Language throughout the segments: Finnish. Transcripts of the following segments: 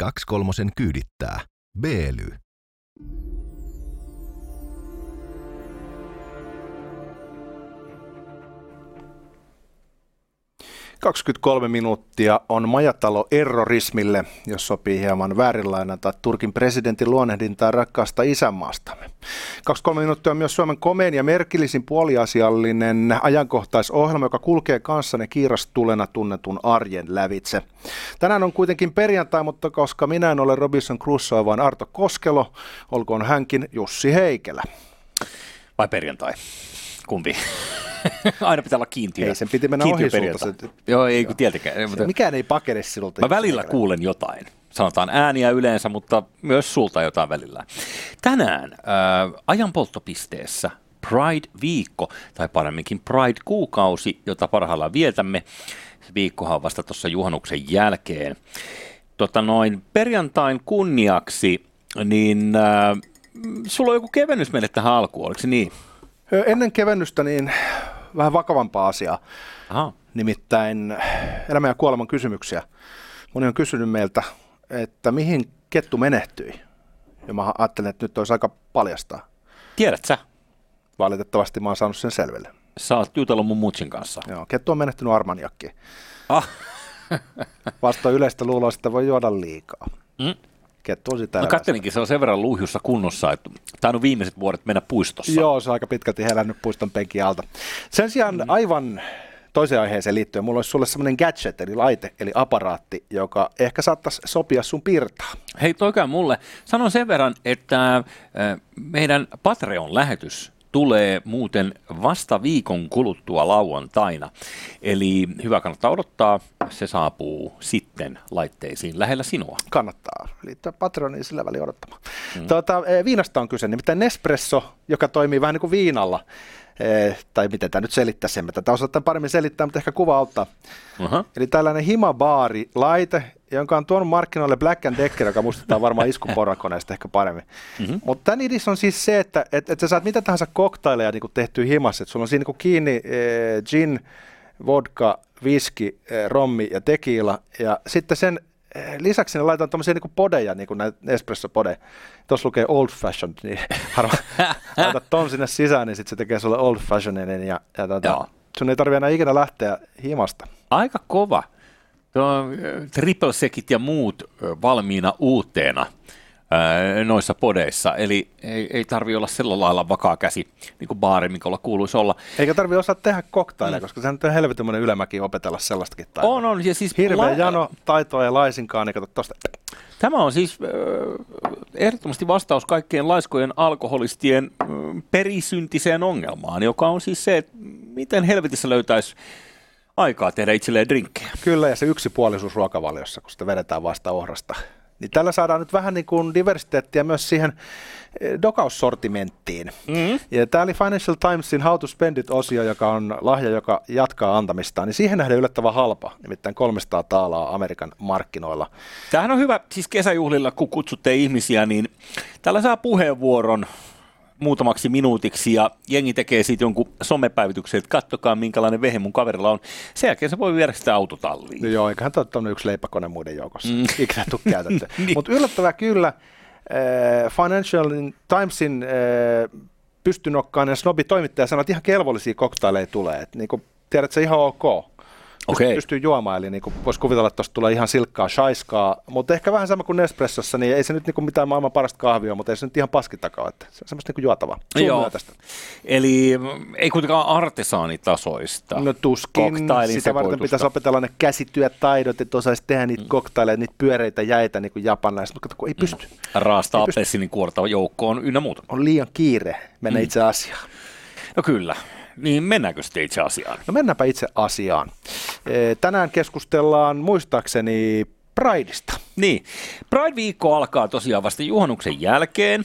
23 kyydittää. Beely. 23 minuuttia on majatalo errorismille, jos sopii hieman väärinlainata Turkin presidentin luonnehdintaa rakkaasta isänmaastamme. 23 minuuttia on myös Suomen komeen ja merkillisin puoliasiallinen ajankohtaisohjelma, joka kulkee kanssanne kiirastulena tunnetun arjen lävitse. Tänään on kuitenkin perjantai, mutta koska minä en ole Robinson Crusoe, vaan Arto Koskelo, olkoon hänkin Jussi Heikelä. Vai perjantai? Kumpi? Aina pitää olla kiintiö. Ei, sen piti mennä ohi sulta. Joo, ei kun tietenkään. Mutta... Mikään ei pakene sinulta. Mä välillä kuulen jotain. Sanotaan ääniä yleensä, mutta myös sulta jotain välillä. Tänään äh, ajanpolttopisteessä Pride-viikko, tai paremminkin Pride-kuukausi, jota parhaillaan vietämme. Se viikkohan on vasta tuossa juhannuksen jälkeen. Tota noin, perjantain kunniaksi, niin äh, sulla on joku kevennys meille tähän alkuun, oliko se niin? Ennen kevennystä niin vähän vakavampaa asiaa. Aha. Nimittäin elämän ja kuoleman kysymyksiä. Moni on kysynyt meiltä, että mihin kettu menehtyi. Ja mä ajattelen, että nyt olisi aika paljastaa. Tiedät sä? Valitettavasti mä oon saanut sen selville. Sä oot jutellut mun mutsin kanssa. Joo, kettu on menehtynyt armaniakkiin. Ah. Vasta yleistä luuloa, että voi juoda liikaa. Mm on sitä. No kattelinkin, se on sen verran luuhjussa kunnossa, että tämä on viimeiset vuodet mennä puistossa. Joo, se on aika pitkälti herännyt puiston penkin alta. Sen sijaan mm. aivan toiseen aiheeseen liittyen, mulla olisi sulle semmoinen gadget, eli laite, eli aparaatti, joka ehkä saattaisi sopia sun pirtaan. Hei, toikaa mulle. Sanon sen verran, että meidän Patreon-lähetys tulee muuten vasta viikon kuluttua lauantaina. Eli hyvä kannattaa odottaa, se saapuu sitten laitteisiin lähellä sinua. Kannattaa liittyä Patreoniin sillä väliin odottamaan. Mm. Tuota, e, viinasta on kyse, nimittäin Nespresso, joka toimii vähän niin kuin viinalla, tai miten tämä nyt selittäisi sen, tätä osataan paremmin selittää, mutta ehkä kuva auttaa. Uh-huh. Eli tällainen himabaari-laite, jonka on tuonut markkinoille Black and Decker, joka muistuttaa varmaan iskuporakoneesta ehkä paremmin. Mm-hmm. Mutta tämän idis on siis se, että et, et sä saat mitä tahansa koktaileja niin tehtyä himassa. että sulla on siinä niin kiinni äh, gin, vodka, viski, äh, rommi ja tekiila. Ja sitten sen eh, lisäksi ne laitetaan tämmöisiä niin podeja, niin kuin näitä espresso-podeja. Tuossa lukee old fashioned, niin harva laitat ton sinne sisään, niin sitten se tekee sulle old fashioned. Ja, ja tota, sun ei tarvitse enää ikinä lähteä himasta. Aika kova. Tuo triple sekit ja muut valmiina uuteena noissa podeissa. Eli ei, ei tarvi olla sillä lailla vakaa käsi, niin kuin baari, mikä olla kuuluisi olla. Eikä tarvi osaa tehdä koktaileja, mm. koska sehän on helvetin ylämäki opetella sellaistakin taitoa. On, on. Ja siis Hirveä la- jano, taitoa ja laisinkaan, niin kato tosta. Tämä on siis äh, ehdottomasti vastaus kaikkien laiskojen alkoholistien äh, perisyntiseen ongelmaan, joka on siis se, että miten helvetissä löytäisi aikaa tehdä itselleen drinkkejä. Kyllä, ja se yksipuolisuus ruokavaliossa, kun sitä vedetään vasta ohrasta. Niin tällä saadaan nyt vähän niin kuin diversiteettiä myös siihen eh, dokaussortimenttiin. Mm-hmm. Ja tämä oli Financial Timesin How to Spend It-osio, joka on lahja, joka jatkaa antamistaan. Niin siihen nähden yllättävän halpa, nimittäin 300 taalaa Amerikan markkinoilla. Tämähän on hyvä, siis kesäjuhlilla kun kutsutte ihmisiä, niin tällä saa puheenvuoron muutamaksi minuutiksi ja jengi tekee siitä jonkun somepäivityksen, että kattokaa minkälainen vehe mun kaverilla on. Sen jälkeen se voi viedä sitä autotalliin. No joo, eiköhän tämä ole yksi leipäkone muiden joukossa. Mm. Ikinä tule käytetty. niin. Mutta yllättävää kyllä, äh, Financial Timesin äh, pystynokkainen snobi toimittaja sanoi, että ihan kelvollisia koktaileja tulee. Et, niin kuin, tiedät, se ihan ok okay. pystyy juomaan, eli niin voisi kuvitella, että tuosta tulee ihan silkkaa shaiskaa, mutta ehkä vähän sama kuin Nespressossa, niin ei se nyt niin mitään maailman parasta kahvia, mutta ei se nyt ihan paskitakaan, että se on semmoista niin juotavaa. Joo. Eli mm, ei kuitenkaan artesaanitasoista. No tuskin, sitä varten pitäisi opetella ne käsityötaidot, että osaisi tehdä niitä mm. koktaileja, niitä pyöreitä jäitä niin kuin japanilaiset, mutta kun ei pysty. Mm. Raasta apelsinin kuorta joukkoon ynnä muuta. On liian kiire mennä mm. itse asiaan. No kyllä. Niin mennäänkö sitten itse asiaan? No mennäänpä itse asiaan. Tänään keskustellaan muistaakseni Prideista. Niin, Pride-viikko alkaa tosiaan vasta juhannuksen jälkeen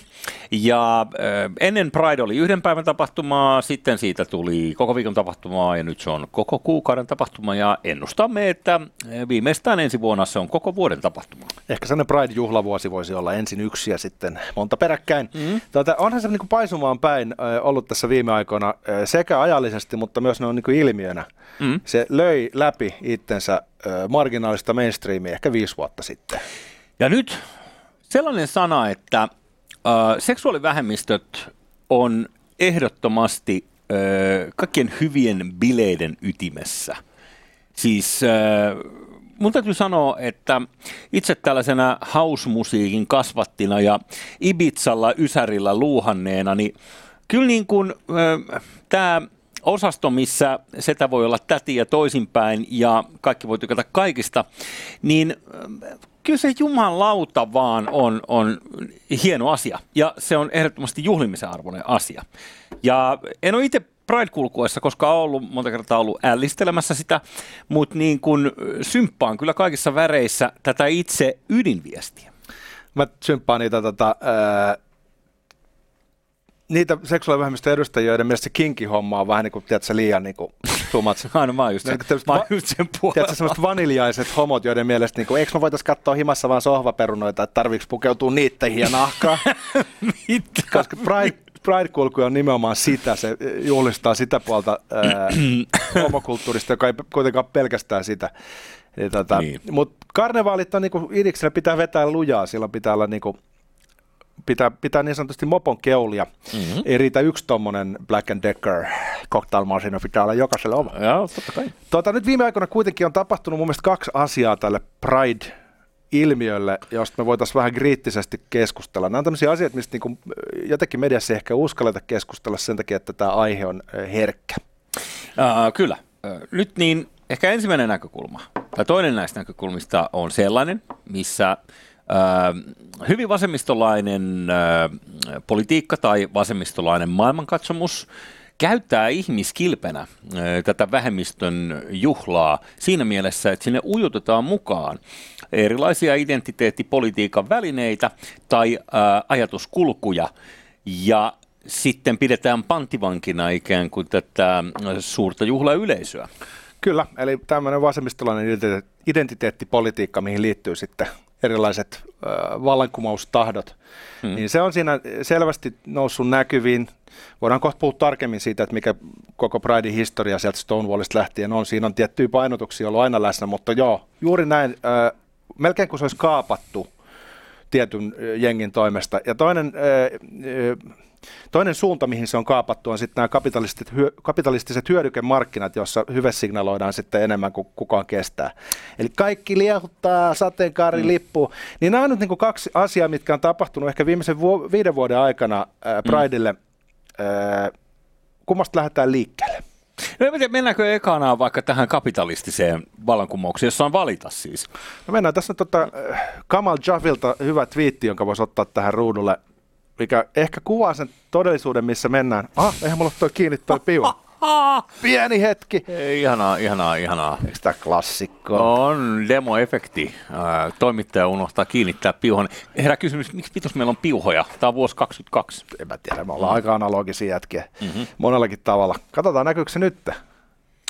ja äh, ennen Pride oli yhden päivän tapahtumaa, sitten siitä tuli koko viikon tapahtumaa ja nyt se on koko kuukauden tapahtuma ja ennustamme, että viimeistään ensi vuonna se on koko vuoden tapahtuma. Ehkä sellainen Pride-juhlavuosi voisi olla ensin yksi ja sitten monta peräkkäin. Mm. Tuota, onhan se niin paisumaan päin ollut tässä viime aikoina sekä ajallisesti, mutta myös ne on niin ilmiönä. Mm. Se löi läpi itsensä marginaalista mainstreamia ehkä viisi vuotta sitten. Ja nyt sellainen sana, että äh, seksuaalivähemmistöt on ehdottomasti kaikkien hyvien bileiden ytimessä. Siis äh, mun täytyy sanoa, että itse tällaisena hausmusiikin kasvattina ja Ibitsalla Ysärillä luuhanneena, niin kyllä niin kuin tämä osasto, missä setä voi olla täti ja toisinpäin ja kaikki voi tykätä kaikista, niin äh, kyllä se jumalauta vaan on, on hieno asia ja se on ehdottomasti juhlimisen arvoinen asia. Ja en ole itse Pride-kulkuessa, koska olen ollut monta kertaa ollut ällistelemässä sitä, mutta niin kun symppaan kyllä kaikissa väreissä tätä itse ydinviestiä. Mä symppaan niitä tota, ää, niitä seksuaalivähemmistön edustajia, joiden mielestä se kinki-homma on vähän niin kuin, tiedätkö, liian niin kuin, too much. no, mä oon just, sen, niin, mä oon just sen puolella. Tiedätkö, semmoiset vaniljaiset homot, joiden mielestä, niin kuin, eikö me voitaisiin katsoa himassa vaan sohvaperunoita, että tarviiko pukeutua niitteihin ja nahkaa? Mitä? Koska Pride, Pride-kulku on nimenomaan sitä, se juhlistaa sitä puolta ää, homokulttuurista, joka ei kuitenkaan pelkästään sitä. Eli, tota, niin. Mutta karnevaalit on niinku, idiksellä pitää vetää lujaa, silloin pitää olla niinku, pitää, pitää niin sanotusti mopon keulia. Mm-hmm. Ei riitä yksi tuommoinen Black and Decker cocktailmasina, pitää olla jokaiselle oma. Joo, totta kai. Tuota, nyt viime aikoina kuitenkin on tapahtunut mun mielestä kaksi asiaa tälle Pride ilmiölle, josta me voitaisiin vähän kriittisesti keskustella. Nämä on tämmöisiä asioita, mistä niin jotenkin mediassa ehkä uskalleta keskustella sen takia, että tämä aihe on herkkä. Uh, kyllä. Nyt niin ehkä ensimmäinen näkökulma, tai toinen näistä näkökulmista on sellainen, missä hyvin vasemmistolainen uh, politiikka tai vasemmistolainen maailmankatsomus käyttää ihmiskilpenä tätä vähemmistön juhlaa siinä mielessä, että sinne ujutetaan mukaan erilaisia identiteettipolitiikan välineitä tai ajatuskulkuja ja sitten pidetään panttivankina ikään kuin tätä suurta juhlayleisöä. Kyllä, eli tämmöinen vasemmistolainen identiteettipolitiikka, mihin liittyy sitten erilaiset äh, vallankumoustahdot, hmm. niin se on siinä selvästi noussut näkyviin. Voidaan kohta puhua tarkemmin siitä, että mikä koko Pridein historia sieltä Stonewallista lähtien on. Siinä on tiettyjä painotuksia ollut aina läsnä, mutta joo, juuri näin, äh, melkein kuin se olisi kaapattu tietyn jengin toimesta. Ja toinen, toinen suunta, mihin se on kaapattu, on sitten nämä kapitalistiset, kapitalistiset hyödykemarkkinat, joissa hyve signaloidaan sitten enemmän kuin kukaan kestää. Eli kaikki liehuttaa, sateenkaarilippu. Mm. Niin nämä on nyt niin kuin kaksi asiaa, mitkä on tapahtunut ehkä viimeisen vu- viiden vuoden aikana ää, Prideille. Mm. Ää, kummasta lähdetään liikkeelle? No, tiedä, mennäänkö ekana vaikka tähän kapitalistiseen vallankumoukseen, jossa on valita siis? No mennään. Tässä on tota, Kamal Javilta hyvä twiitti, jonka voisi ottaa tähän ruudulle, mikä ehkä kuvaa sen todellisuuden, missä mennään. Ah, eihän mulla toi kiinni toi piu. Pieni hetki. Ei, ihanaa, ihanaa, ihanaa. Eikö tämä klassikko? On demoefekti. Toimittaja unohtaa kiinnittää piuhon. Herää kysymys, miksi pitäisi meillä on piuhoja? Tämä on vuosi 22. En mä tiedä, me ollaan mm. aika analogisia jätkiä mm-hmm. monellakin tavalla. Katsotaan, näkyykö se nyt?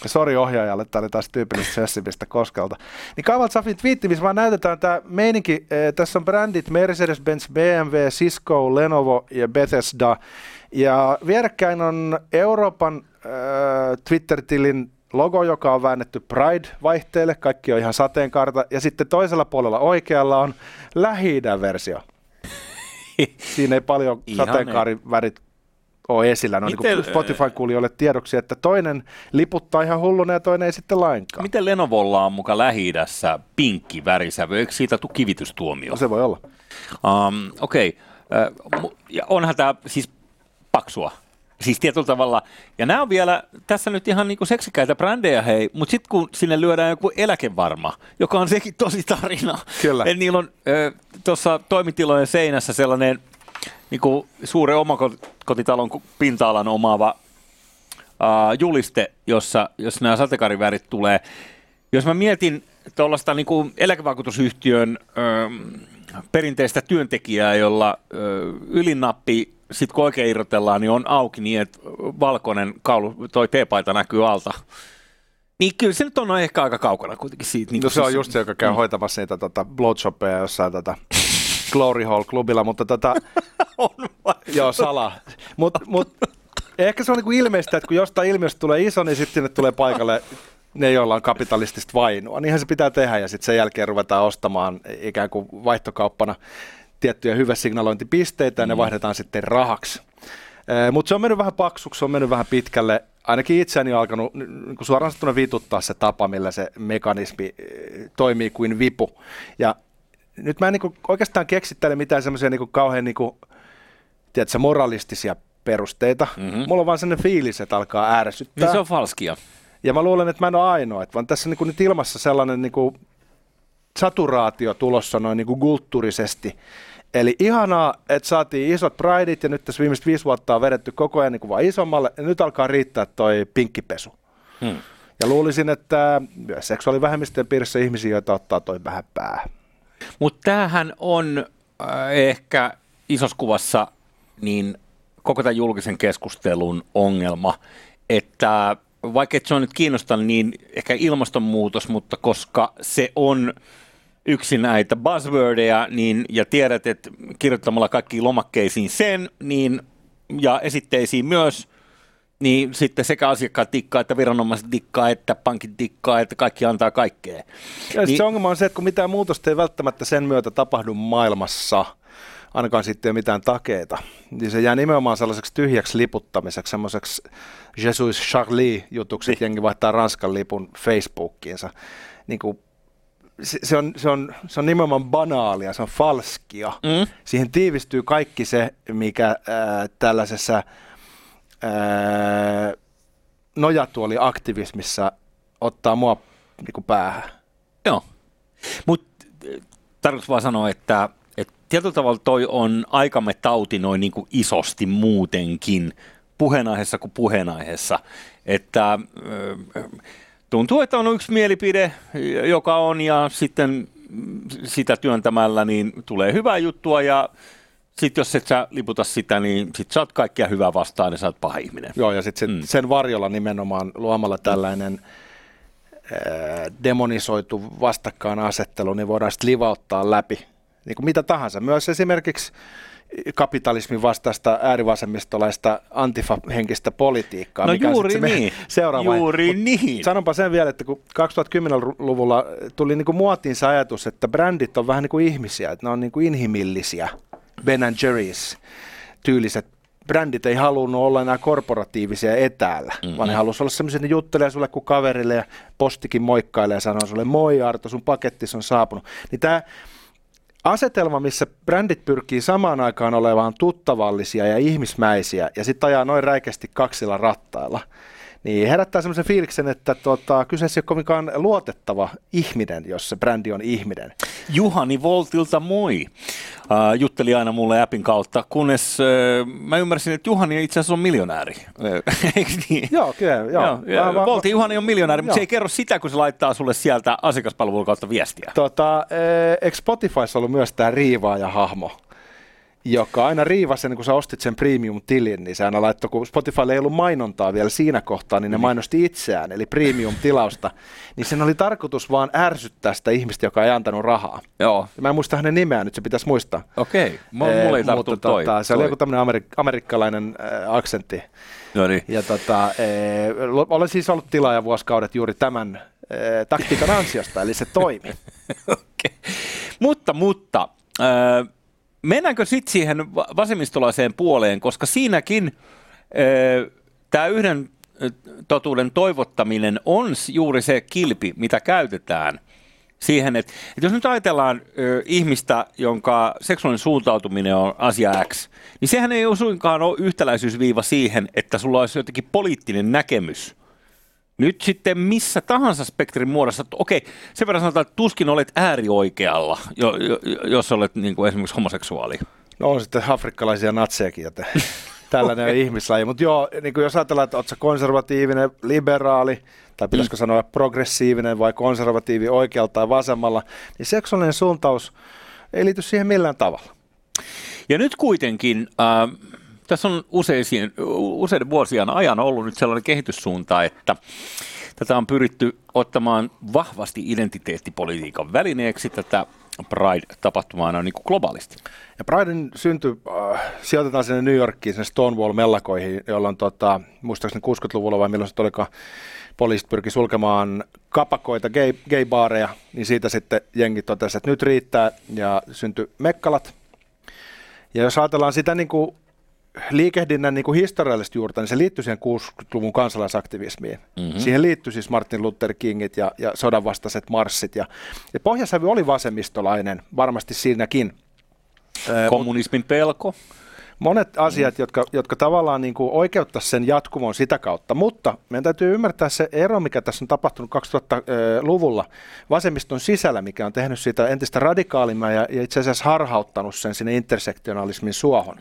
Sori ohjaajalle, tämä oli taas tyypillistä Sessimistä Koskelta. Niin Kaval Safin twiitti, missä vaan näytetään tämä meininki. Tässä on brändit Mercedes-Benz, BMW, Cisco, Lenovo ja Bethesda. Ja vierekkäin on Euroopan äh, Twitter-tilin logo, joka on väännetty Pride-vaihteelle. Kaikki on ihan sateenkarta. Ja sitten toisella puolella oikealla on lähi versio. Siinä ei paljon sateenkaarivärit ole esillä. No, Miten, niin Spotify-kuulijoille tiedoksi, että toinen liputtaa ihan hulluna ja toinen ei sitten lainkaan. Miten Lenovolla on muka lähi pinkki värisävy? Eikö siitä tule kivitystuomio? No, se voi olla. Um, Okei. Okay. Uh, onhan tämä siis paksua. Siis tietyllä tavalla. Ja nämä on vielä tässä nyt ihan niinku seksikäitä brändejä, hei, mutta sitten kun sinne lyödään joku eläkevarma, joka on sekin tosi tarina. Kyllä. Et niillä on tuossa toimitilojen seinässä sellainen niinku suuren omakotitalon pinta-alan omaava ää, juliste, jossa, jos nämä sateenkaarivärit tulee. Jos mä mietin tuollaista niinku eläkevakuutusyhtiön ö, perinteistä työntekijää, jolla ö, ylinappi sitten kun oikein irrotellaan, niin on auki niin, että valkoinen kaulu, toi teepaita näkyy alta. Niin kyllä se nyt on ehkä aika kaukana kuitenkin siitä. Niin no se siis, on just se, joka käy mm. hoitamassa niitä tota, blowjobbeja jossain tota, Glory Hall-klubilla, mutta tota, on joo, sala. Mutta mut, ehkä se on niinku ilmeistä, että kun jostain ilmiöstä tulee iso, niin sitten sinne tulee paikalle ne, joilla on kapitalistista vainua. Niinhän se pitää tehdä ja sitten sen jälkeen ruvetaan ostamaan ikään kuin vaihtokauppana tiettyjä signalointipisteitä ja ne mm. vaihdetaan sitten rahaksi. Mutta se on mennyt vähän paksuksi, se on mennyt vähän pitkälle. Ainakin itseäni on alkanut niin suoraan sanottuna vituttaa se tapa, millä se mekanismi toimii kuin vipu. Ja nyt mä en niin oikeastaan keksittele mitään semmoisia niin kauhean niin kuin, tiedätkö, moralistisia perusteita. Mm-hmm. Mulla on vaan sellainen fiilis, että alkaa ärsyttää. Niin se on falskia. Ja mä luulen, että mä en ole ainoa, että vaan tässä niin kuin nyt ilmassa sellainen niin kuin saturaatio tulossa noin niin kuin kulttuurisesti. Eli ihanaa, että saatiin isot prideit ja nyt tässä viimeiset viisi vuotta on vedetty koko ajan niin kuin vaan isommalle ja nyt alkaa riittää toi pinkkipesu. Hmm. Ja luulisin, että myös seksuaalivähemmistöjen piirissä ihmisiä, joita ottaa toi vähän päähän. Mutta tämähän on äh, ehkä isossa kuvassa niin koko tämän julkisen keskustelun ongelma, että vaikka et se on nyt kiinnostanut, niin ehkä ilmastonmuutos, mutta koska se on yksi näitä buzzwordeja, niin, ja tiedät, että kirjoittamalla kaikki lomakkeisiin sen, niin, ja esitteisiin myös, niin sitten sekä asiakkaat tikkaa, että viranomaiset tikkaa, että pankit tikkaa, että kaikki antaa kaikkea. Ja niin, se ongelma on se, että kun mitään muutosta ei välttämättä sen myötä tapahdu maailmassa, ainakaan sitten ei ole mitään takeita, niin se jää nimenomaan sellaiseksi tyhjäksi liputtamiseksi, semmoiseksi Jesus Charlie-jutuksi, että niin. jengi vaihtaa Ranskan lipun Facebookiinsa. Niin kuin se, se, on, se, on, se on nimenomaan banaalia, se on falskia. Mm. Siihen tiivistyy kaikki se, mikä äh, tällaisessa äh, nojatuoli-aktivismissa ottaa mua niin päähän. Joo, mutta tarkoitus vaan sanoa, että, että tietyllä tavalla toi on aikamme tauti noin niin kuin isosti muutenkin, puheenaiheessa kuin puheenaiheessa, että tuntuu, että on yksi mielipide, joka on, ja sitten sitä työntämällä niin tulee hyvää juttua, ja sitten jos et sä liputa sitä, niin sit sä oot kaikkia hyvää vastaan ja sä oot paha ihminen. Joo, ja sitten mm. sen varjolla nimenomaan luomalla tällainen äh, demonisoitu vastakkainasettelu, niin voidaan sitten livauttaa läpi niin kuin mitä tahansa. Myös esimerkiksi kapitalismin vastaista äärivasemmistolaista antifa-henkistä politiikkaa. No mikä juuri niin. Seuraava. Juuri Mut niin. Sanonpa sen vielä, että kun 2010-luvulla tuli niin kuin muotiin se ajatus, että brändit on vähän niin kuin ihmisiä, että ne on niin kuin inhimillisiä. Ben Jerry's tyyliset brändit ei halunnut olla enää korporatiivisia etäällä, mm-hmm. vaan ne halusivat olla sellaisia, että ne juttelee sulle kuin kaverille ja postikin moikkailee ja sanoo sulle, moi Arto, sun paketti on saapunut. Niin tämä asetelma, missä brändit pyrkii samaan aikaan olemaan tuttavallisia ja ihmismäisiä ja sitten ajaa noin räikeästi kaksilla rattailla, niin herättää semmoisen fiiliksen, että tota, kyseessä ei ole kovinkaan luotettava ihminen, jos se brändi on ihminen. Juhani Voltilta moi. Uh, jutteli aina mulle appin kautta, kunnes uh, mä ymmärsin, että Juhani itse asiassa on miljonääri. Eikö niin? Joo, kyllä. Joo. joo. Mä, Volti Juhani on miljonääri, mutta se ei kerro sitä, kun se laittaa sulle sieltä asiakaspalvelun kautta viestiä. Tota, eikö Spotifyssa ollut myös tämä riivaaja-hahmo? Joka aina riivasi kun sä ostit sen premium-tilin, niin se aina laittoi, kun Spotify ei ollut mainontaa vielä siinä kohtaa, niin ne niin. mainosti itseään, eli premium-tilausta, niin sen oli tarkoitus vaan ärsyttää sitä ihmistä, joka ei antanut rahaa. Joo. Mä en muista hänen nimeä, nyt se pitäisi muistaa. Okei, okay. mulla ei tarttunut toi, tota, Se toi. oli joku tämmöinen amerik- amerikkalainen äh, aksentti. No niin. Ja tota, e, olen siis ollut tilaaja vuosikaudet juuri tämän e, taktiikan ansiosta, eli se toimi. okay. Mutta, mutta... Äh, mennäänkö sitten siihen vasemmistolaiseen puoleen, koska siinäkin tämä yhden totuuden toivottaminen on juuri se kilpi, mitä käytetään siihen, että, että jos nyt ajatellaan ö, ihmistä, jonka seksuaalinen suuntautuminen on asia X, niin sehän ei ole suinkaan ole yhtäläisyysviiva siihen, että sulla olisi jotenkin poliittinen näkemys nyt sitten missä tahansa spektrin muodossa, että okei, sen verran sanotaan, että tuskin olet äärioikealla, jo, jo, jos olet niin kuin esimerkiksi homoseksuaali. No on sitten afrikkalaisia natsejakin, joten tällainen okay. ihmislaji. Mutta joo, niin kuin jos ajatellaan, että oletko konservatiivinen, liberaali, tai pitäisikö mm. sanoa progressiivinen vai konservatiivi oikealta tai vasemmalla, niin seksuaalinen suuntaus ei liity siihen millään tavalla. Ja nyt kuitenkin... Äh, tässä on useisiin, useiden vuosien ajan ollut nyt sellainen kehityssuunta, että tätä on pyritty ottamaan vahvasti identiteettipolitiikan välineeksi tätä Pride-tapahtumaana niin kuin globaalisti. Ja Pridein synty äh, sijoitetaan sinne New Yorkiin, sinne Stonewall-mellakoihin, jolloin tota, muistaakseni 60-luvulla vai milloin se olikaan, poliisit pyrki sulkemaan kapakoita, gay, gay-baareja, niin siitä sitten jengi totesi, että nyt riittää ja syntyi mekkalat. Ja jos ajatellaan sitä niin kuin liikehdinnän niin kuin historiallista juurta, niin se liittyy siihen 60-luvun kansalaisaktivismiin. Mm-hmm. Siihen liittyy siis Martin Luther Kingit ja, ja sodanvastaiset marssit. Ja, ja pohjasävy oli vasemmistolainen, varmasti siinäkin. Kommunismin pelko monet asiat, jotka, jotka tavallaan niin kuin oikeuttaisivat sen jatkumon sitä kautta, mutta meidän täytyy ymmärtää se ero, mikä tässä on tapahtunut 2000-luvulla vasemmiston sisällä, mikä on tehnyt siitä entistä radikaalimman ja, ja itse asiassa harhauttanut sen sinne intersektionalismin suohon.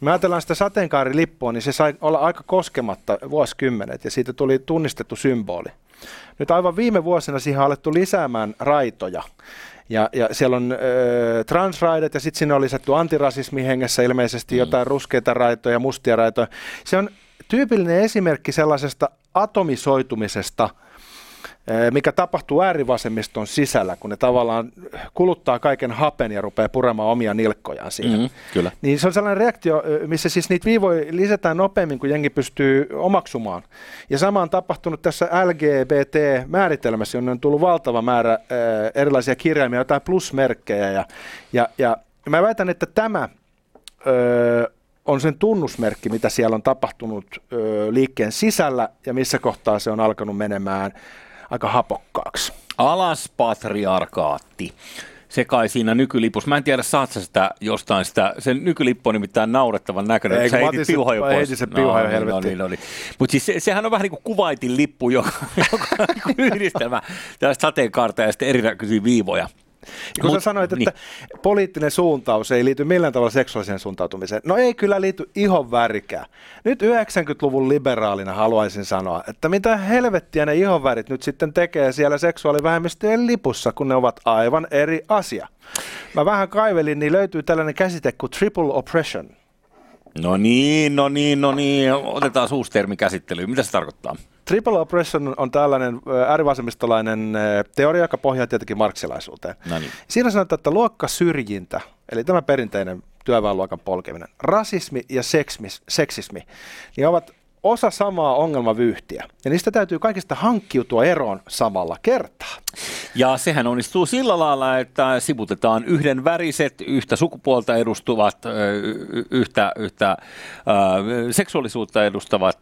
Me ajatellaan sitä sateenkaarilippua, niin se sai olla aika koskematta vuosikymmenet ja siitä tuli tunnistettu symboli. Nyt aivan viime vuosina siihen on alettu lisäämään raitoja. Ja, ja siellä on ö, transraidet ja sitten sinne on lisätty antirasismi hengessä ilmeisesti mm. jotain ruskeita raitoja, mustia raitoja. Se on tyypillinen esimerkki sellaisesta atomisoitumisesta – mikä tapahtuu äärivasemmiston sisällä, kun ne tavallaan kuluttaa kaiken hapen ja rupeaa puremaan omia nilkkojaan siihen. Mm-hmm, kyllä. Niin se on sellainen reaktio, missä siis niitä viivoja lisätään nopeammin kuin jengi pystyy omaksumaan. Ja sama on tapahtunut tässä LGBT-määritelmässä, jonne on tullut valtava määrä erilaisia kirjaimia, jotain plusmerkkejä. Ja, ja, ja mä väitän, että tämä on sen tunnusmerkki, mitä siellä on tapahtunut ö, liikkeen sisällä ja missä kohtaa se on alkanut menemään aika hapokkaaksi. Alas patriarkaatti. Se kai siinä nykylipussa. Mä en tiedä, saat sä sitä jostain sitä. Sen nykylippu on nimittäin naurettavan näköinen. Ei, sä heitit piuha jo pois. se piuha no, jo no, niin, no, niin. Mutta siis se, sehän on vähän niin kuin kuvaitin lippu, joka, joka on niin yhdistelmä tällaista sateenkaarta ja sitten erinäköisiä viivoja. Ja kun Mut, sä sanoit, että niin. poliittinen suuntaus ei liity millään tavalla seksuaaliseen suuntautumiseen. No ei kyllä liity ihon värikään. Nyt 90-luvun liberaalina haluaisin sanoa, että mitä helvettiä ne ihonvärit nyt sitten tekee siellä seksuaalivähemmistöjen lipussa, kun ne ovat aivan eri asia. Mä vähän kaivelin, niin löytyy tällainen käsite kuin triple oppression. No niin, no niin, no niin. Otetaan uusi termi käsittelyyn. Mitä se tarkoittaa? Triple oppression on tällainen äärivasemmistolainen teoria, joka pohjaa tietenkin marksilaisuuteen. No niin. Siinä sanotaan, että luokkasyrjintä, eli tämä perinteinen työväenluokan polkeminen, rasismi ja seksmis, seksismi, niin ovat osa samaa ongelmavyyhtiä. Ja niistä täytyy kaikista hankkiutua eroon samalla kertaa. Ja sehän onnistuu sillä lailla, että sivutetaan yhden väriset, yhtä sukupuolta edustuvat, yhtä, yhtä äh, seksuaalisuutta edustavat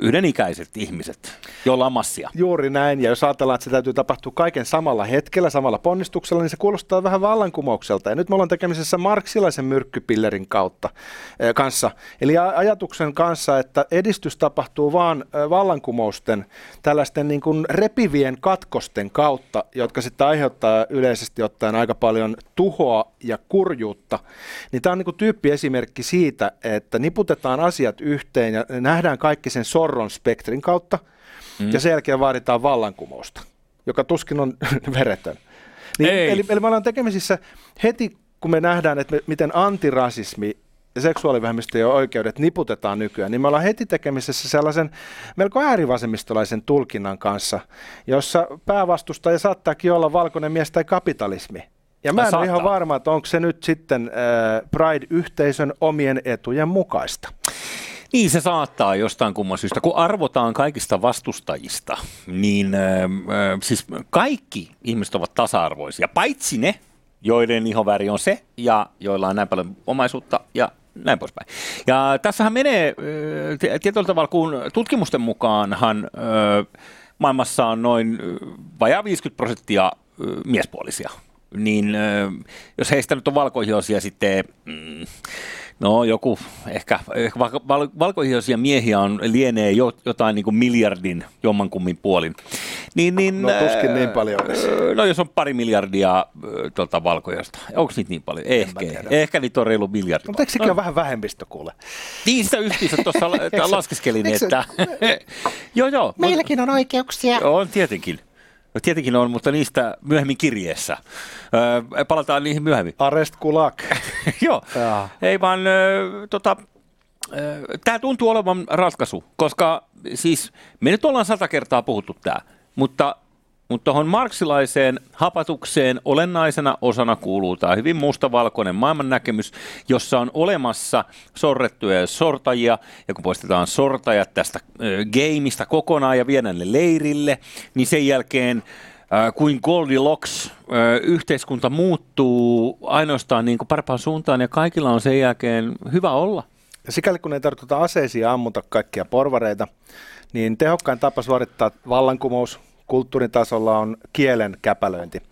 yhdenikäiset ihmiset, joilla on massia. Juuri näin, ja jos ajatellaan, että se täytyy tapahtua kaiken samalla hetkellä, samalla ponnistuksella, niin se kuulostaa vähän vallankumoukselta. Ja nyt me ollaan tekemisessä marksilaisen myrkkypillerin kautta, äh, kanssa. Eli ajatuksen kanssa, että edistys tapahtuu vaan äh, vallankumousten, tällaisten niin kuin repivien katkosten kautta, jotka sitten aiheuttaa yleisesti ottaen aika paljon tuhoa ja kurjuutta. Niin tämä on niin kuin tyyppiesimerkki siitä, että niputetaan asiat yhteen ja nähdään kaikki sen sorron spektrin kautta, mm. ja sen jälkeen vaaditaan vallankumousta, joka tuskin on veretön. Niin, eli, eli me ollaan tekemisissä heti, kun me nähdään, että me, miten antirasismi ja seksuaalivähemmistöjen oikeudet niputetaan nykyään, niin me ollaan heti tekemisessä sellaisen melko äärivasemmistolaisen tulkinnan kanssa, jossa päävastustaja saattaakin olla valkoinen mies tai kapitalismi. Ja mä en ole ihan varma, että onko se nyt sitten äh, Pride-yhteisön omien etujen mukaista. Niin se saattaa jostain kumman syystä. Kun arvotaan kaikista vastustajista, niin äh, siis kaikki ihmiset ovat tasa-arvoisia, paitsi ne, joiden ihoväri on se ja joilla on näin paljon omaisuutta ja näin poispäin. Ja tässähän menee tietyllä tavalla, kun tutkimusten mukaanhan maailmassa on noin vajaa 50 prosenttia miespuolisia, niin jos heistä nyt on valkoihoisia sitten... No joku, ehkä, ehkä val, valkoihoisia miehiä on, lienee jo, jotain niin kuin miljardin jommankummin puolin. Niin, niin, no tuskin niin paljon edes. No jos on pari miljardia tuota, valkoista. Onko niitä niin paljon? Ehkä, ehkä niitä on reilu miljardi. Mutta eikö sekin no. ole vähän vähemmistö kuule? Niin sitä yhteensä tuossa laskeskelin, että... joo joo. Meilläkin on oikeuksia. On tietenkin. No tietenkin on, mutta niistä myöhemmin kirjeessä. Öö, palataan niihin myöhemmin. Arrest kulak. Joo, ja. ei vaan öö, tota, öö, tämä tuntuu olevan ratkaisu, koska siis me nyt ollaan sata kertaa puhuttu tämä, mutta mutta tuohon marksilaiseen hapatukseen olennaisena osana kuuluu tämä hyvin mustavalkoinen maailmannäkemys, jossa on olemassa sorrettuja ja sortajia, ja kun poistetaan sortajat tästä gameista kokonaan ja viedään ne leirille, niin sen jälkeen kuin Goldilocks yhteiskunta muuttuu ainoastaan niin kuin parempaan suuntaan ja kaikilla on sen jälkeen hyvä olla. Ja sikäli kun ei tartuta aseisiin ja ammuta kaikkia porvareita, niin tehokkain tapa suorittaa vallankumous kulttuurin tasolla on kielen käpälöinti.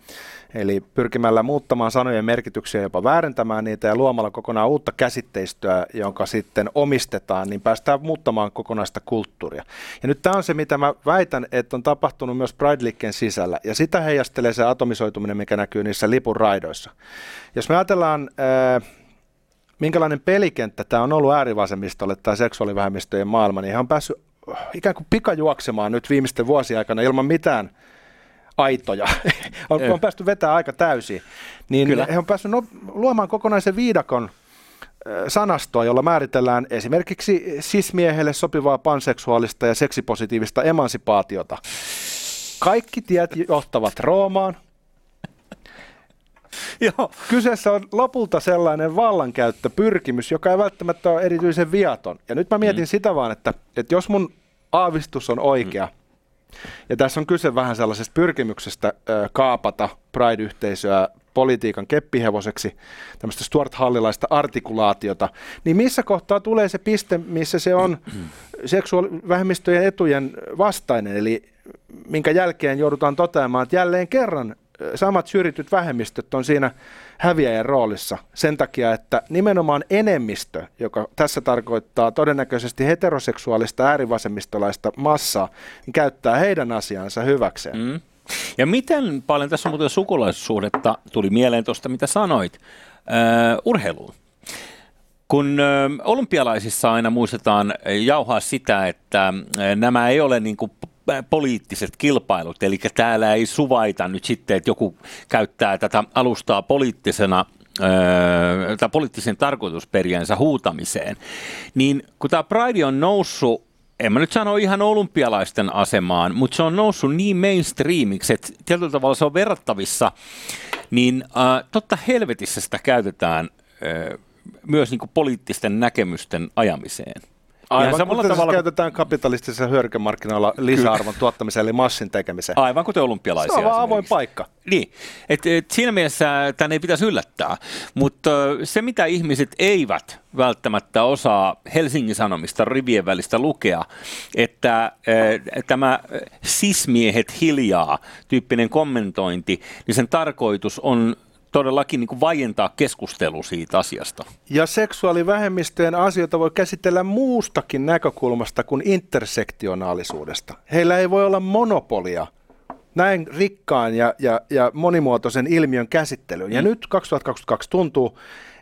Eli pyrkimällä muuttamaan sanojen merkityksiä, jopa väärentämään niitä ja luomalla kokonaan uutta käsitteistöä, jonka sitten omistetaan, niin päästään muuttamaan kokonaista kulttuuria. Ja nyt tämä on se, mitä mä väitän, että on tapahtunut myös Pride-liikkeen sisällä. Ja sitä heijastelee se atomisoituminen, mikä näkyy niissä lipun raidoissa. Jos me ajatellaan... Ää, minkälainen pelikenttä tämä on ollut äärivasemmistolle tai seksuaalivähemmistöjen maailma, niin he on päässyt ikään kuin pikajuoksemaan nyt viimeisten vuosien aikana ilman mitään aitoja. on, on päästy vetämään aika täysin. Niin Kyllä. he on päässyt no, luomaan kokonaisen viidakon sanastoa, jolla määritellään esimerkiksi sismiehelle sopivaa panseksuaalista ja seksipositiivista emansipaatiota. Kaikki tiet johtavat Roomaan, Joo. Kyseessä on lopulta sellainen vallankäyttöpyrkimys, joka ei välttämättä ole erityisen viaton. Ja nyt mä mietin mm. sitä vaan, että, että jos mun aavistus on oikea, mm. ja tässä on kyse vähän sellaisesta pyrkimyksestä äh, kaapata Pride-yhteisöä politiikan keppihevoseksi, tämmöistä Stuart Hallilaista artikulaatiota, niin missä kohtaa tulee se piste, missä se on seksuaalivähemmistöjen etujen vastainen, eli minkä jälkeen joudutaan toteamaan, että jälleen kerran samat syrjityt vähemmistöt on siinä häviäjän roolissa sen takia, että nimenomaan enemmistö, joka tässä tarkoittaa todennäköisesti heteroseksuaalista äärivasemmistolaista massaa, niin käyttää heidän asiansa hyväkseen. Mm. Ja miten paljon tässä on muuten sukulaissuhdetta, tuli mieleen tuosta mitä sanoit, uh, urheiluun? Kun olympialaisissa aina muistetaan jauhaa sitä, että nämä ei ole niin kuin poliittiset kilpailut, eli täällä ei suvaita nyt sitten, että joku käyttää tätä alustaa poliittisena tai poliittisen tarkoitusperiänsä huutamiseen, niin kun tämä Pride on noussut en mä nyt sano ihan olympialaisten asemaan, mutta se on noussut niin mainstreamiksi, että tietyllä tavalla se on verrattavissa, niin äh, totta helvetissä sitä käytetään äh, myös niin kuin poliittisten näkemysten ajamiseen. Aivan samalla kuten tavalla... käytetään kapitalistisessa hyödykemarkkinoilla lisäarvon tuottamiseen, eli massin tekemiseen. Aivan kuten olympialaisia. Se on vaan avoin paikka. Niin, et, et siinä mielessä tämän ei pitäisi yllättää, mutta se mitä ihmiset eivät välttämättä osaa Helsingin Sanomista rivien välistä lukea, että e, tämä sismiehet hiljaa tyyppinen kommentointi, niin sen tarkoitus on todellakin niin kuin vaientaa keskustelu siitä asiasta. Ja seksuaalivähemmistöjen asioita voi käsitellä muustakin näkökulmasta kuin intersektionaalisuudesta. Heillä ei voi olla monopolia näin rikkaan ja, ja, ja monimuotoisen ilmiön käsittelyyn. Ja mm. nyt 2022 tuntuu,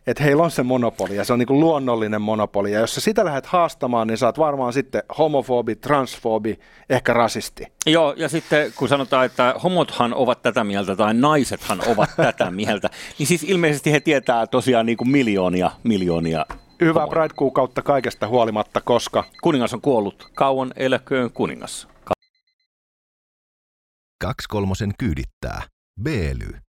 että heillä on se monopoli ja se on niin kuin luonnollinen monopoli. Ja jos sä sitä lähdet haastamaan, niin sä oot varmaan sitten homofobi, transfobi, ehkä rasisti. Joo, ja sitten kun sanotaan, että homothan ovat tätä mieltä tai naisethan ovat tätä mieltä, niin siis ilmeisesti he tietää tosiaan niin kuin miljoonia, miljoonia Hyvää Pride-kuukautta kaikesta huolimatta, koska... Kuningas on kuollut. Kauan eläköön kuningas. Kaksi kolmosen kyydittää. Beely.